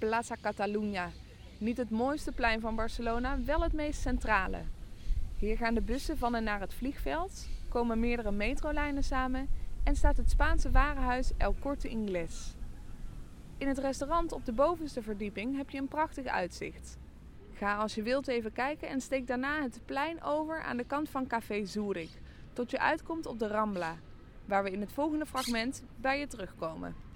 Plaza Catalunya. Niet het mooiste plein van Barcelona, wel het meest centrale. Hier gaan de bussen van en naar het vliegveld, komen meerdere metrolijnen samen en staat het Spaanse warenhuis El Corte Inglés. In het restaurant op de bovenste verdieping heb je een prachtig uitzicht. Ga als je wilt even kijken en steek daarna het plein over aan de kant van Café Zurich, tot je uitkomt op de Rambla, waar we in het volgende fragment bij je terugkomen.